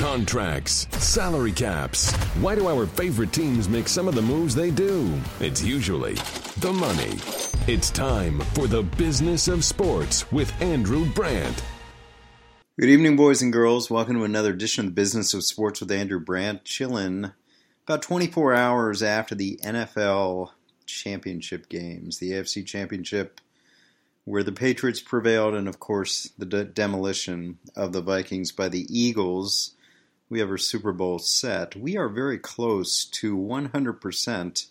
Contracts, salary caps. Why do our favorite teams make some of the moves they do? It's usually the money. It's time for the business of sports with Andrew Brandt. Good evening, boys and girls. Welcome to another edition of the Business of Sports with Andrew Brandt. Chilling about 24 hours after the NFL championship games, the AFC championship, where the Patriots prevailed, and of course, the de- demolition of the Vikings by the Eagles. We have our Super Bowl set. We are very close to 100%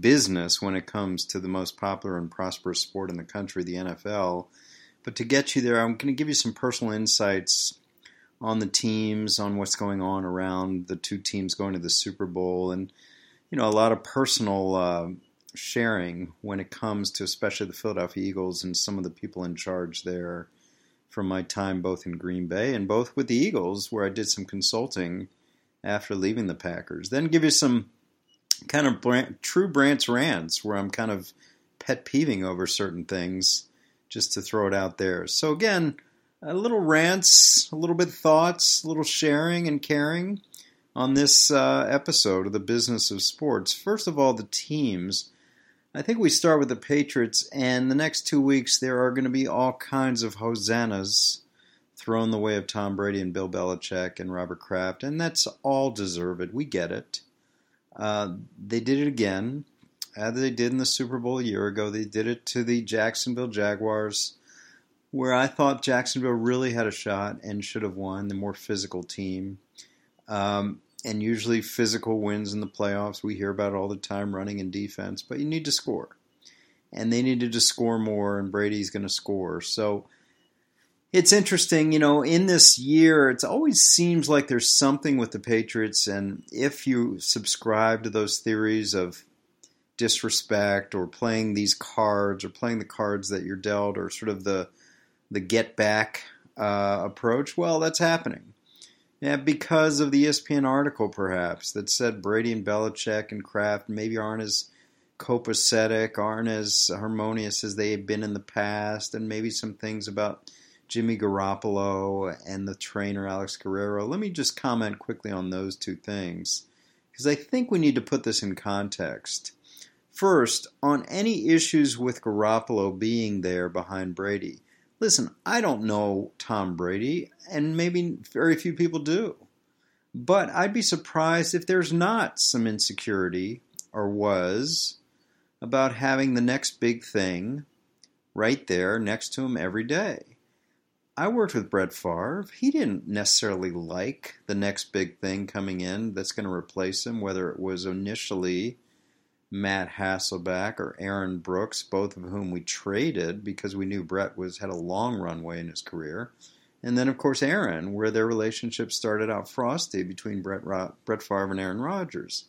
business when it comes to the most popular and prosperous sport in the country, the NFL. But to get you there, I'm going to give you some personal insights on the teams, on what's going on around the two teams going to the Super Bowl, and you know a lot of personal uh, sharing when it comes to especially the Philadelphia Eagles and some of the people in charge there from my time both in Green Bay and both with the Eagles, where I did some consulting after leaving the Packers. Then give you some kind of brand, true Brandt's rants where I'm kind of pet peeving over certain things just to throw it out there. So, again, a little rants, a little bit thoughts, a little sharing and caring on this uh, episode of the business of sports. First of all, the teams. I think we start with the Patriots, and the next two weeks there are going to be all kinds of hosannas thrown the way of Tom Brady and Bill Belichick and Robert Kraft, and that's all deserved. We get it. Uh, they did it again, as they did in the Super Bowl a year ago. They did it to the Jacksonville Jaguars, where I thought Jacksonville really had a shot and should have won, the more physical team. Um, and usually physical wins in the playoffs. We hear about all the time, running and defense, but you need to score. And they needed to score more, and Brady's going to score. So it's interesting, you know, in this year, it always seems like there's something with the Patriots. And if you subscribe to those theories of disrespect or playing these cards or playing the cards that you're dealt or sort of the, the get back uh, approach, well, that's happening. Yeah, because of the ESPN article, perhaps, that said Brady and Belichick and Kraft maybe aren't as copacetic, aren't as harmonious as they have been in the past, and maybe some things about Jimmy Garoppolo and the trainer Alex Guerrero. Let me just comment quickly on those two things, because I think we need to put this in context. First, on any issues with Garoppolo being there behind Brady, Listen, I don't know Tom Brady, and maybe very few people do. But I'd be surprised if there's not some insecurity, or was, about having the next big thing right there next to him every day. I worked with Brett Favre. He didn't necessarily like the next big thing coming in that's going to replace him, whether it was initially Matt Hasselbeck or Aaron Brooks, both of whom we traded because we knew Brett was had a long runway in his career. And then, of course, Aaron, where their relationship started out frosty between Brett, Ro- Brett Favre and Aaron Rodgers.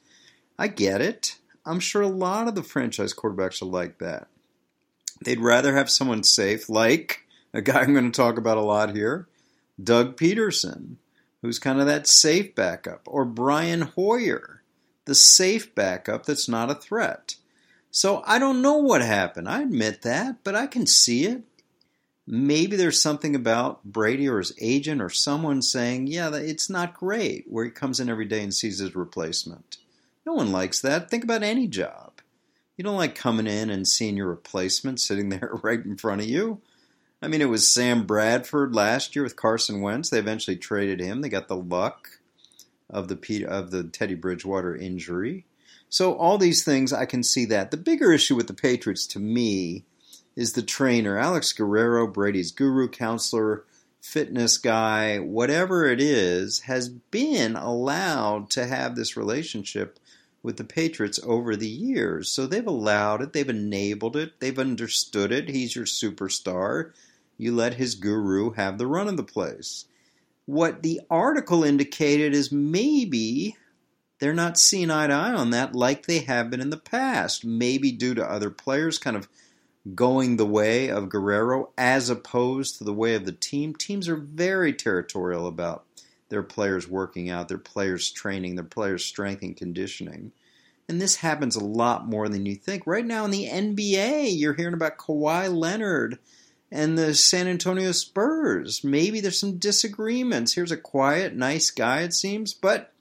I get it. I'm sure a lot of the franchise quarterbacks are like that. They'd rather have someone safe, like a guy I'm going to talk about a lot here, Doug Pederson, who's kind of that safe backup, or Brian Hoyer the safe backup that's not a threat. So I don't know what happened. I admit that, but I can see it. Maybe there's something about Brady or his agent or someone saying, yeah, it's not great, where he comes in every day and sees his replacement. No one likes that. Think about any job. You don't like coming in and seeing your replacement sitting there right in front of you. I mean, it was Sam Bradford last year with Carson Wentz. They eventually traded him. They got the luck of the of the Teddy Bridgewater injury. So all these things I can see that. The bigger issue with the Patriots to me is the trainer, Alex Guerrero, Brady's guru, counselor, fitness guy, whatever it is, has been allowed to have this relationship with the Patriots over the years. So they've allowed it, they've enabled it, they've understood it. He's your superstar. You let his guru have the run of the place. What the article indicated is maybe they're not seeing eye to eye on that like they have been in the past. Maybe due to other players kind of going the way of Guerrero as opposed to the way of the team. Teams are very territorial about their players working out, their players training, their players' strength and conditioning. And this happens a lot more than you think. Right now in the NBA, you're hearing about Kawhi Leonard and the San Antonio Spurs. Maybe there's some disagreements. Here's a quiet, nice guy, it seems, but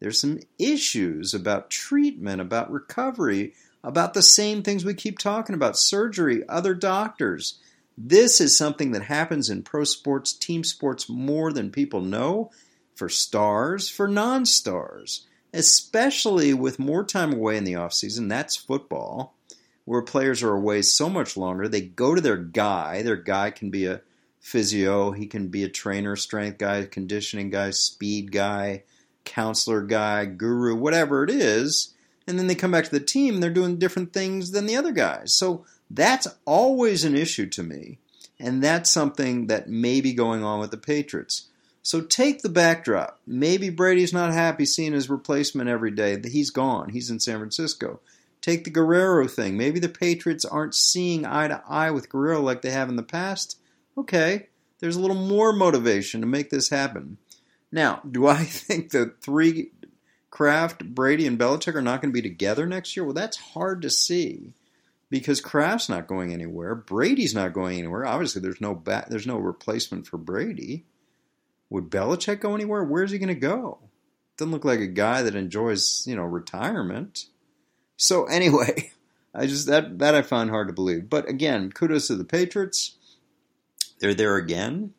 there's some issues about treatment, about recovery, about the same things we keep talking about surgery, other doctors. This is something that happens in pro sports, team sports more than people know, for stars, for non stars, especially with more time away in the offseason. That's football where players are away so much longer. They go to their guy. Their guy can be a physio, he can be a trainer, strength guy, conditioning guy, speed guy, counselor guy, guru, whatever it is. And then they come back to the team and they're doing different things than the other guys. So that's always an issue to me. And that's something that may be going on with the Patriots. So take the backdrop. Maybe Brady's not happy seeing his replacement every day. He's gone. He's in San Francisco. Take the Guerrero thing. Maybe the Patriots aren't seeing eye to eye with Guerrero like they have in the past. Okay, there's a little more motivation to make this happen. Now, do I think the three Kraft, Brady, and Belichick are not going to be together next year? Well, that's hard to see because Kraft's not going anywhere. Brady's not going anywhere. Obviously, there's no ba- there's no replacement for Brady. Would Belichick go anywhere? Where's he going to go? Doesn't look like a guy that enjoys, you know, retirement. So anyway, I just that that I find hard to believe. But again, kudos to the Patriots. They're there again.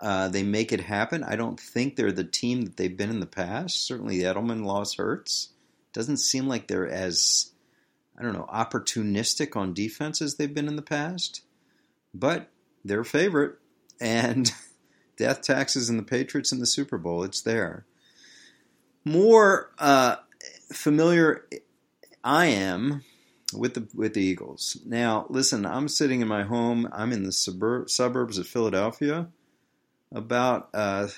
Uh, they make it happen. I don't think they're the team that they've been in the past. Certainly, Edelman loss hurts. Doesn't seem like they're as I don't know opportunistic on defense as they've been in the past. But they're a favorite, and death taxes and the Patriots in the Super Bowl. It's there. More uh, familiar I am with the with the Eagles. Now, listen, I'm sitting in my home. I'm in the suburb, suburbs of Philadelphia, about uh,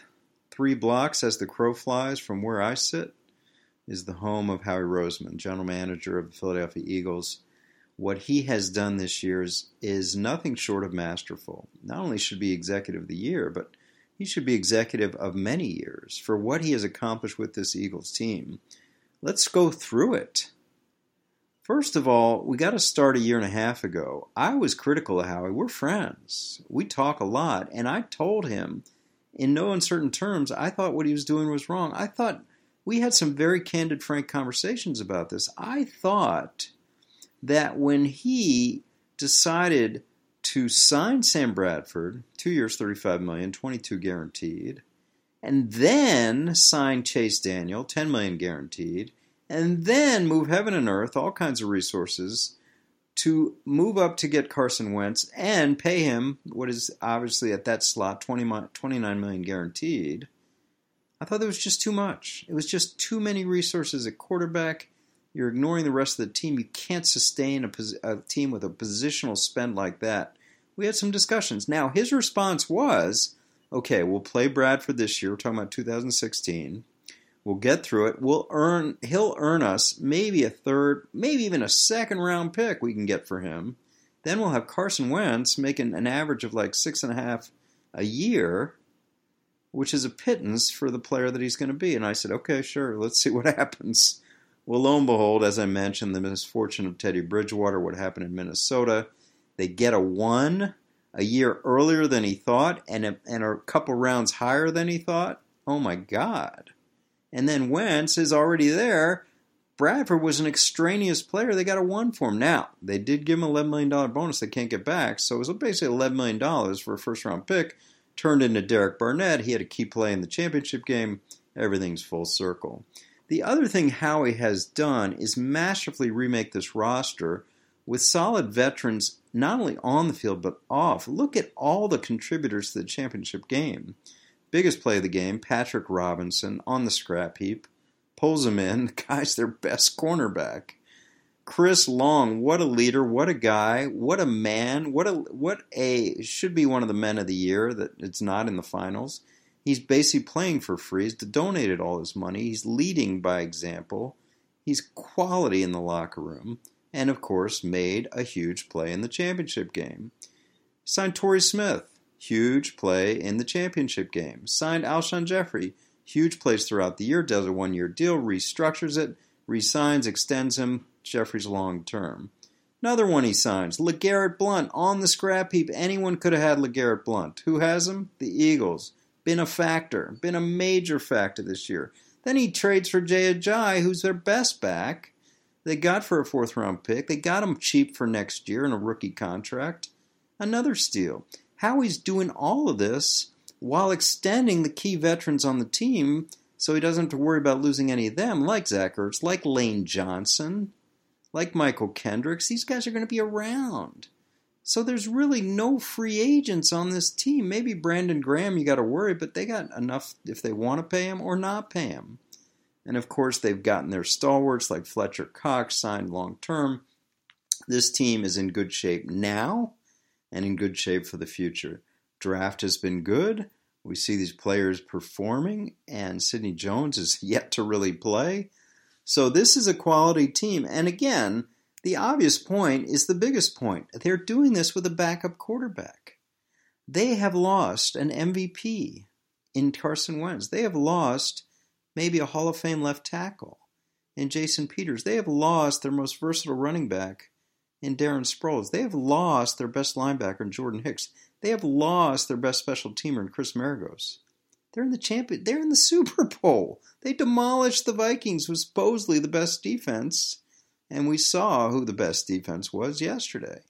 three blocks as the crow flies from where I sit. Is the home of Howie Roseman, general manager of the Philadelphia Eagles. What he has done this year is, is nothing short of masterful. Not only should be executive of the year, but he should be executive of many years for what he has accomplished with this Eagles team. Let's go through it. First of all, we got to start a year and a half ago. I was critical of Howie. We're friends. We talk a lot. And I told him, in no uncertain terms, I thought what he was doing was wrong. I thought we had some very candid, frank conversations about this. I thought that when he decided to sign Sam Bradford, two years, 35 million, 22 guaranteed, and then sign Chase Daniel, 10 million guaranteed, and then move heaven and earth, all kinds of resources, to move up to get Carson Wentz and pay him what is obviously at that slot 20, 29 million guaranteed. I thought that was just too much. It was just too many resources at quarterback. You're ignoring the rest of the team. You can't sustain a, a team with a positional spend like that. We had some discussions. Now, his response was okay, we'll play Bradford this year. We're talking about 2016. We'll get through it. We'll earn. He'll earn us maybe a third, maybe even a second round pick. We can get for him. Then we'll have Carson Wentz making an average of like six and a half a year, which is a pittance for the player that he's going to be. And I said, okay, sure, let's see what happens. Well, lo and behold, as I mentioned, the misfortune of Teddy Bridgewater, what happened in Minnesota, they get a one a year earlier than he thought, and a, and a couple rounds higher than he thought. Oh my God! And then Wentz is already there. Bradford was an extraneous player. They got a one for him. Now, they did give him an $11 million bonus they can't get back, so it was basically $11 million for a first round pick. Turned into Derek Barnett. He had a key play in the championship game. Everything's full circle. The other thing Howie has done is masterfully remake this roster with solid veterans not only on the field but off. Look at all the contributors to the championship game. Biggest play of the game, Patrick Robinson on the scrap heap. Pulls him in. The guy's their best cornerback. Chris Long, what a leader, what a guy, what a man, what a what a should be one of the men of the year that it's not in the finals. He's basically playing for free. He's donated all his money. He's leading by example. He's quality in the locker room. And of course, made a huge play in the championship game. Signed Torrey Smith. Huge play in the championship game. Signed Alshon Jeffery. Huge plays throughout the year. Does a one year deal, restructures it, resigns, extends him. Jeffery's long term. Another one he signs, LeGarrette Blount on the scrap heap. Anyone could have had LeGarrette Blount. Who has him? The Eagles. Been a factor, been a major factor this year. Then he trades for Jay Ajayi, who's their best back. They got for a fourth round pick. They got him cheap for next year in a rookie contract. Another steal. Howie's doing all of this while extending the key veterans on the team so he doesn't have to worry about losing any of them, like Zach Ertz, like Lane Johnson, like Mychal Kendricks. These guys are going to be around. So there's really no free agents on this team. Maybe Brandon Graham, you got to worry, but they got enough if they want to pay him or not pay him. And of course, they've gotten their stalwarts like Fletcher Cox signed long term. This team is in good shape now and in good shape for the future. Draft has been good. We see these players performing, and Sidney Jones is yet to really play. So this is a quality team. And again, the obvious point is the biggest point. They're doing this with a backup quarterback. They have lost an MVP in Carson Wentz. They have lost maybe a Hall of Fame left tackle in Jason Peters. They have lost their most versatile running back in Darren Sproles. They have lost their best linebacker in Jordan Hicks. They have lost their best special teamer in Chris Maragos. They're in the champion. They're in the Super Bowl. They demolished the Vikings, was supposedly the best defense, and we saw who the best defense was yesterday.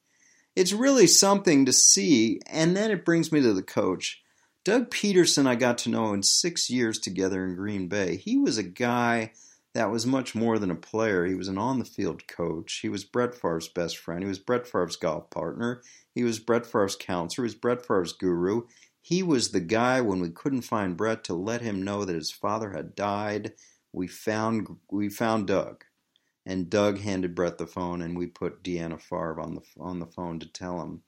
It's really something to see, and then it brings me to the coach. Doug Pederson, I got to know in six years together in Green Bay. He was a guy that was much more than a player. He was an on the field coach. He was Brett Favre's best friend. He was Brett Favre's golf partner. He was Brett Favre's counselor. He was Brett Favre's guru. He was the guy when we couldn't find Brett to let him know that his father had died. We found we found Doug, and Doug handed Brett the phone, and we put Deanna Favre on the on the phone to tell him.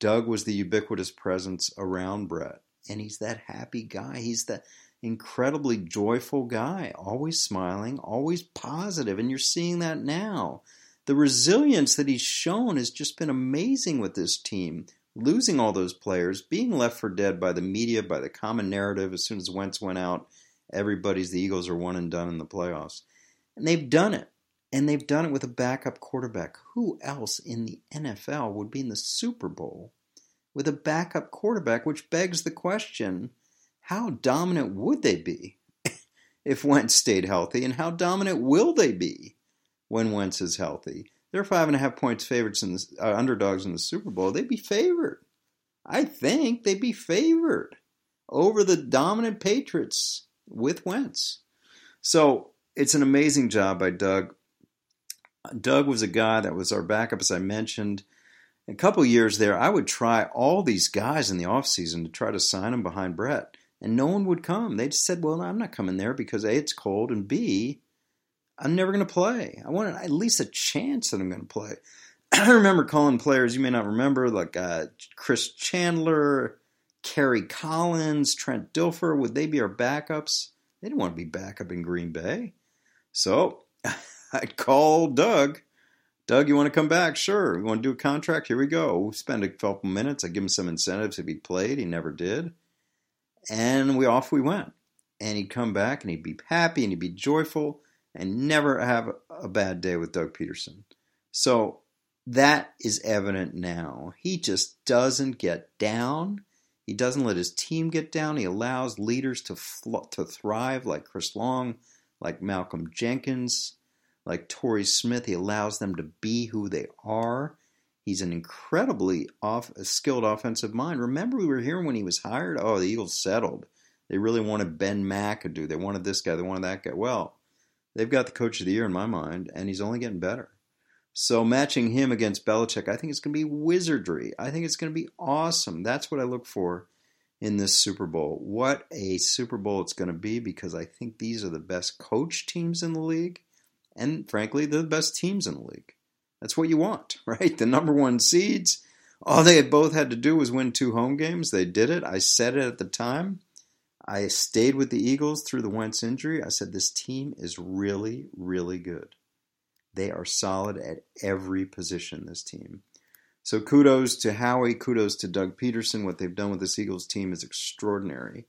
Doug was the ubiquitous presence around Brett, and he's that happy guy. He's the incredibly joyful guy, always smiling, always positive, and you're seeing that now. The resilience that he's shown has just been amazing with this team. Losing all those players, being left for dead by the media, by the common narrative. As soon as Wentz went out, everybody's the Eagles are one and done in the playoffs. And they've done it. And they've done it with a backup quarterback. Who else in the NFL would be in the Super Bowl with a backup quarterback? Which begs the question how dominant would they be if Wentz stayed healthy, and how dominant will they be when Wentz is healthy? They're five and a half points favorites in the uh, underdogs in the Super Bowl. They'd be favored. I think they'd be favored over the dominant Patriots with Wentz. So it's an amazing job by Doug. Doug was a guy that was our backup, as I mentioned. A couple years there, I would try all these guys in the offseason to try to sign them behind Brett and no one would come. They just said, "Well, I'm not coming there because a it's cold and b I'm never going to play. I want at least a chance that I'm going to play." I remember calling players you may not remember, like uh, Chris Chandler, Kerry Collins, Trent Dilfer. Would they be our backups? They didn't want to be backup in Green Bay, so I'd call Doug. Doug, you want to come back? Sure. You want to do a contract? Here we go. We'll spend a couple minutes. I give him some incentives if he played. He never did. And we off we went. And he'd come back and he'd be happy and he'd be joyful and never have a bad day with Doug Pederson. So that is evident now. He just doesn't get down. He doesn't let his team get down. He allows leaders to fl- to thrive like Chris Long, like Malcolm Jenkins, like Torrey Smith. He allows them to be who they are. He's an incredibly off, skilled offensive mind. Remember, we were here when he was hired. Oh, the Eagles settled. They really wanted Ben McAdoo. They wanted this guy. They wanted that guy. Well, they've got the coach of the year in my mind, and he's only getting better. So matching him against Belichick, I think it's going to be wizardry. I think it's going to be awesome. That's what I look for in this Super Bowl. What a Super Bowl it's going to be because I think these are the best coach teams in the league, and frankly, the best teams in the league. That's what you want, right? The number one seeds. All they had both had to do was win two home games. They did it. I said it at the time. I stayed with the Eagles through the Wentz injury. I said this team is really, really good. They are solid at every position, this team. So kudos to Howie, kudos to Doug Pederson. What they've done with this Eagles team is extraordinary.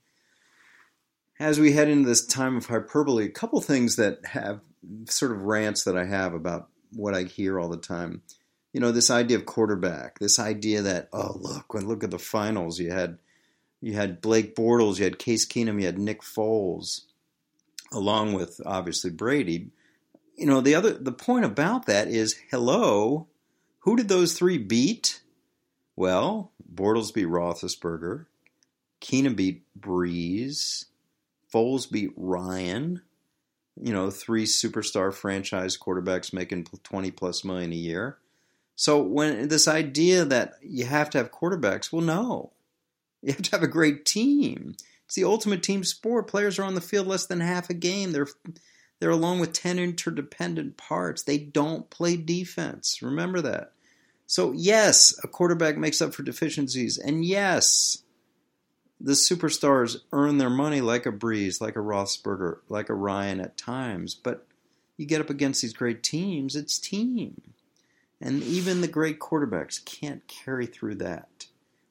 As we head into this time of hyperbole, a couple things that have sort of rants that I have about what I hear all the time. you know, this idea of quarterback, this idea that oh look, when look at the finals, you had you had Blake Bortles, you had Case Keenum, you had Nick Foles, along with obviously Brady. You know, the other the point about that is hello, who did those three beat? Well, Bortles beat Roethlisberger, Keenum beat Brees, Foles beat Ryan. You know, three superstar franchise quarterbacks making twenty plus million a year. So when this idea that you have to have quarterbacks, well, no, you have to have a great team. It's the ultimate team sport. Players are on the field less than half a game. They're they're along with ten interdependent parts. They don't play defense. Remember that. So yes, a quarterback makes up for deficiencies, and yes, the superstars earn their money like a Brees, like a Roethlisberger, like a Ryan at times. But you get up against these great teams, it's team. And even the great quarterbacks can't carry through that.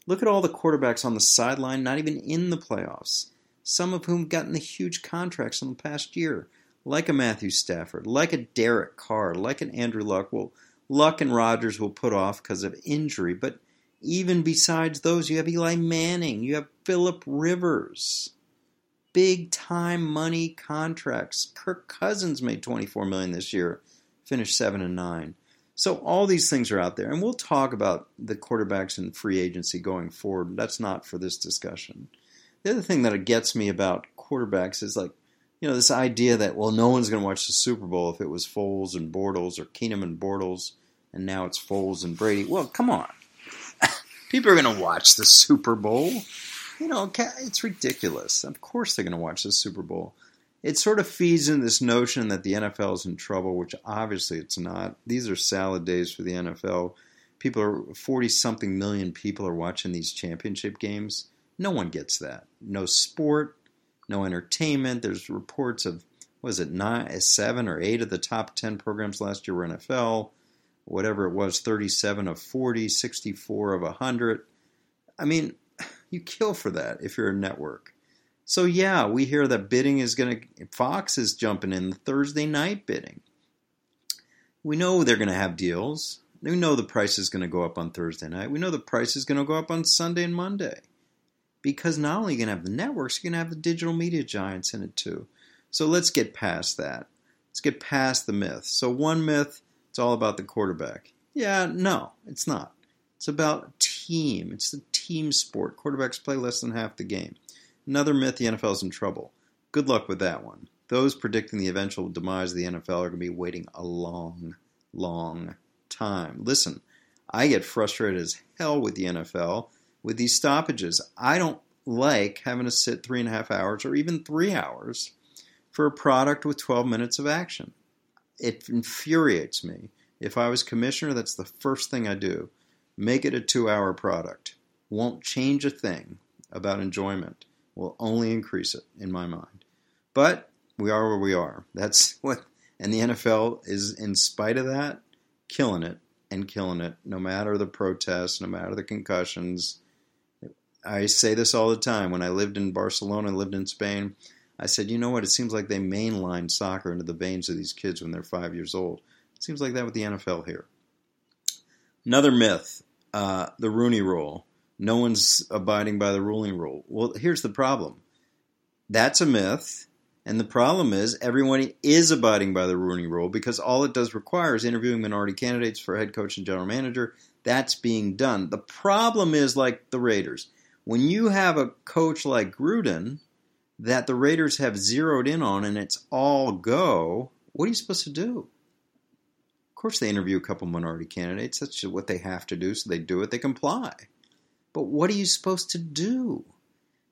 Look at all the quarterbacks on the sideline, not even in the playoffs, some of whom have gotten the huge contracts in the past year, like a Matthew Stafford, like a Derek Carr, like an Andrew Luck. Well, Luck and Rodgers will put off because of injury, but even besides those, you have Eli Manning, you have Philip Rivers. Big time money contracts. Kirk Cousins made 24 million this year, finished 7 and 9. So all these things are out there, and we'll talk about the quarterbacks and free agency going forward. That's not for this discussion. The other thing that gets me about quarterbacks is like, you know, this idea that well, no one's going to watch the Super Bowl if it was Foles and Bortles or Keenum and Bortles, and now it's Foles and Brady. Well, come on, people are going to watch the Super Bowl. You know, it's ridiculous. Of course, they're going to watch the Super Bowl it sort of feeds in this notion that the NFL is in trouble, which obviously it's not. These are salad days for the NFL. People are 40 something million people are watching these championship games. No one gets that. No sport, no entertainment. There's reports of was it nine, seven or eight of the top 10 programs last year were NFL. Whatever it was, 37 of 40, 64 of 100. I mean, you kill for that if you're a network. So yeah, we hear that bidding is going to Fox is jumping in the Thursday night bidding. We know they're going to have deals. We know the price is going to go up on Thursday night. We know the price is going to go up on Sunday and Monday. Because not only are you going to have the networks, you're going to have the digital media giants in it too. So let's get past that. Let's get past the myth. So one myth, it's all about the quarterback. Yeah, no, it's not. It's about team. It's a team sport. Quarterbacks play less than half the game. Another myth the NFL is in trouble. Good luck with that one. Those predicting the eventual demise of the NFL are going to be waiting a long, long time. Listen, I get frustrated as hell with the NFL with these stoppages. I don't like having to sit three and a half hours or even three hours for a product with 12 minutes of action. It infuriates me. If I was commissioner, that's the first thing I do. Make it a two hour product. Won't change a thing about enjoyment will only increase it in my mind. But we are where we are. That's what, and the NFL is, in spite of that, killing it and killing it, no matter the protests, no matter the concussions. I say this all the time. When I lived in Barcelona, lived in Spain, I said, you know what? It seems like they mainline soccer into the veins of these kids when they're five years old. It seems like that with the NFL here. Another myth uh, the Rooney Rule no one's abiding by the ruling rule. Well, here's the problem. That's a myth. And the problem is everyone is abiding by the Rooney rule because all it does require is interviewing minority candidates for head coach and general manager. That's being done. The problem is like the Raiders. When you have a coach like Gruden that the Raiders have zeroed in on and it's all go, what are you supposed to do? Of course, they interview a couple minority candidates. That's what they have to do, so they do it, they comply. But what are you supposed to do?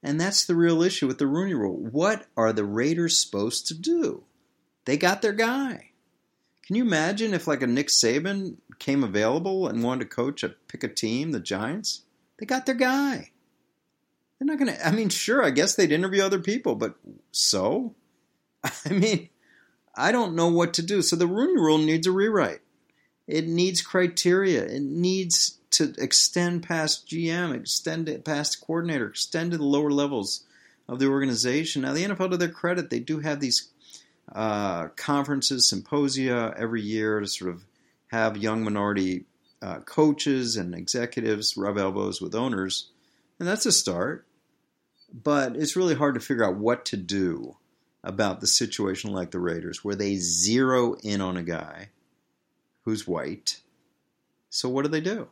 And that's the real issue with the Rooney Rule. What are the Raiders supposed to do? They got their guy. Can you imagine if like a Nick Saban came available and wanted to coach a pick a team, the Giants? They got their guy. They're not going to I mean, sure, I guess they'd interview other people, but so I mean, I don't know what to do. So the Rooney Rule needs a rewrite. It needs criteria. It needs to extend past GM, extend it past coordinator, extend to the lower levels of the organization. Now, the NFL, to their credit, they do have these uh, conferences, symposia every year to sort of have young minority uh, coaches and executives rub elbows with owners, and that's a start. But it's really hard to figure out what to do about the situation like the Raiders, where they zero in on a guy who's white. So what do they do?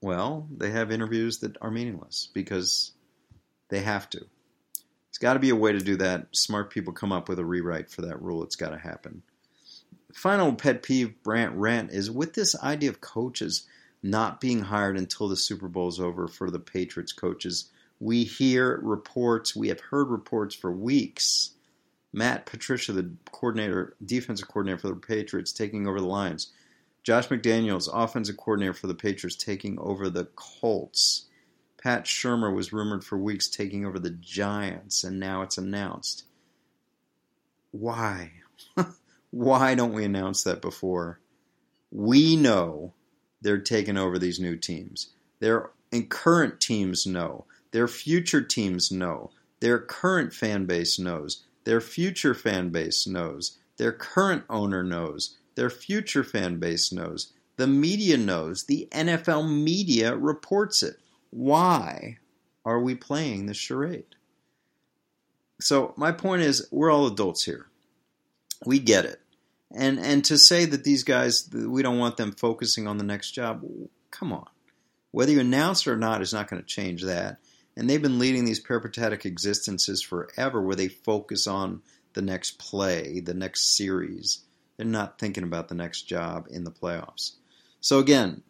Well, they have interviews that are meaningless because they have to. It's got to be a way to do that. Smart people come up with a rewrite for that rule. It's got to happen. Final pet peeve, Brandt rant, is with this idea of coaches not being hired until the Super Bowl is over for the Patriots coaches. We hear reports, we have heard reports for weeks. Matt Patricia, the coordinator, defensive coordinator for the Patriots, taking over the Lions. Josh McDaniels, offensive coordinator for the Patriots, taking over the Colts. Pat Shurmur was rumored for weeks taking over the Giants, and now it's announced. Why? Why don't we announce that before? We know they're taking over these new teams. Their current teams know. Their future teams know. Their current fan base knows. Their future fan base knows. Their current owner knows. Their future fan base knows. The media knows. The NFL media reports it. Why are we playing this charade? So my point is, we're all adults here. We get it. And and to say that these guys we don't want them focusing on the next job, come on. Whether you announce it or not is not going to change that. And they've been leading these peripatetic existences forever where they focus on the next play, the next series. They're not thinking about the next job in the playoffs. So again,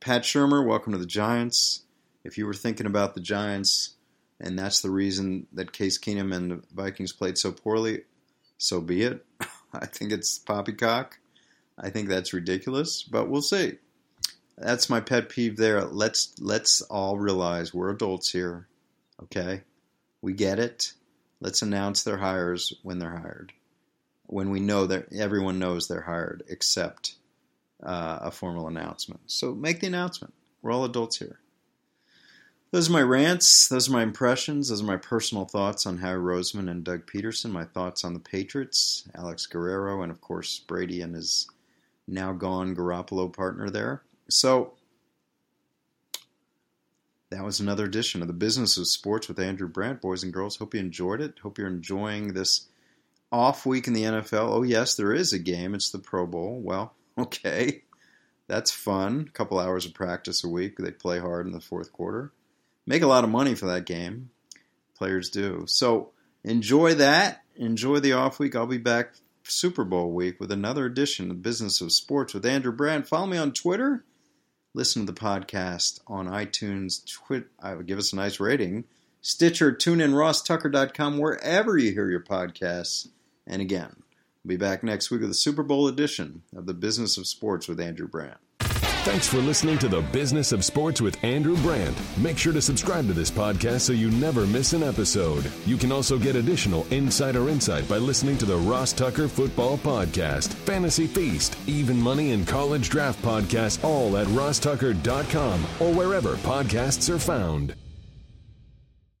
Pat Shurmur, welcome to the Giants if you were thinking about the Giants and that's the reason that Case Keenum and the Vikings played so poorly, so be it. I think it's poppycock. I think that's ridiculous, but we'll see. That's my pet peeve there. Let's let's all realize we're adults here. Okay? We get it. Let's announce their hires when they're hired. When we know that everyone knows they're hired except uh, a formal announcement. So make the announcement. We're all adults here. Those are my rants. Those are my impressions. Those are my personal thoughts on Howie Roseman and Doug Pederson. My thoughts on the Patriots, Alex Guerrero, and of course Brady and his now gone Garoppolo partner there. So that was another edition of the Business of Sports with Andrew Brandt. Boys and girls, hope you enjoyed it. Hope you're enjoying this off week in the NFL. Oh, yes, there is a game. It's the Pro Bowl. Well, okay. That's fun. A couple hours of practice a week. They play hard in the fourth quarter make a lot of money for that game. Players do. So enjoy that. Enjoy the off week. I'll be back Super Bowl week with another edition of the Business of Sports with Andrew Brandt. Follow me on Twitter. Listen to the podcast on iTunes. Give us a nice rating. Stitcher, TuneIn, RossTucker.com, wherever you hear your podcasts. And again, we'll be back next week with a Super Bowl edition of the Business of Sports with Andrew Brandt. Thanks for listening to the Business of Sports with Andrew Brandt. Make sure to subscribe to this podcast so you never miss an episode. You can also get additional insider insight by listening to the Ross Tucker Football Podcast, Fantasy Feast, Even Money, and College Draft Podcasts, all at rosstucker.com or wherever podcasts are found.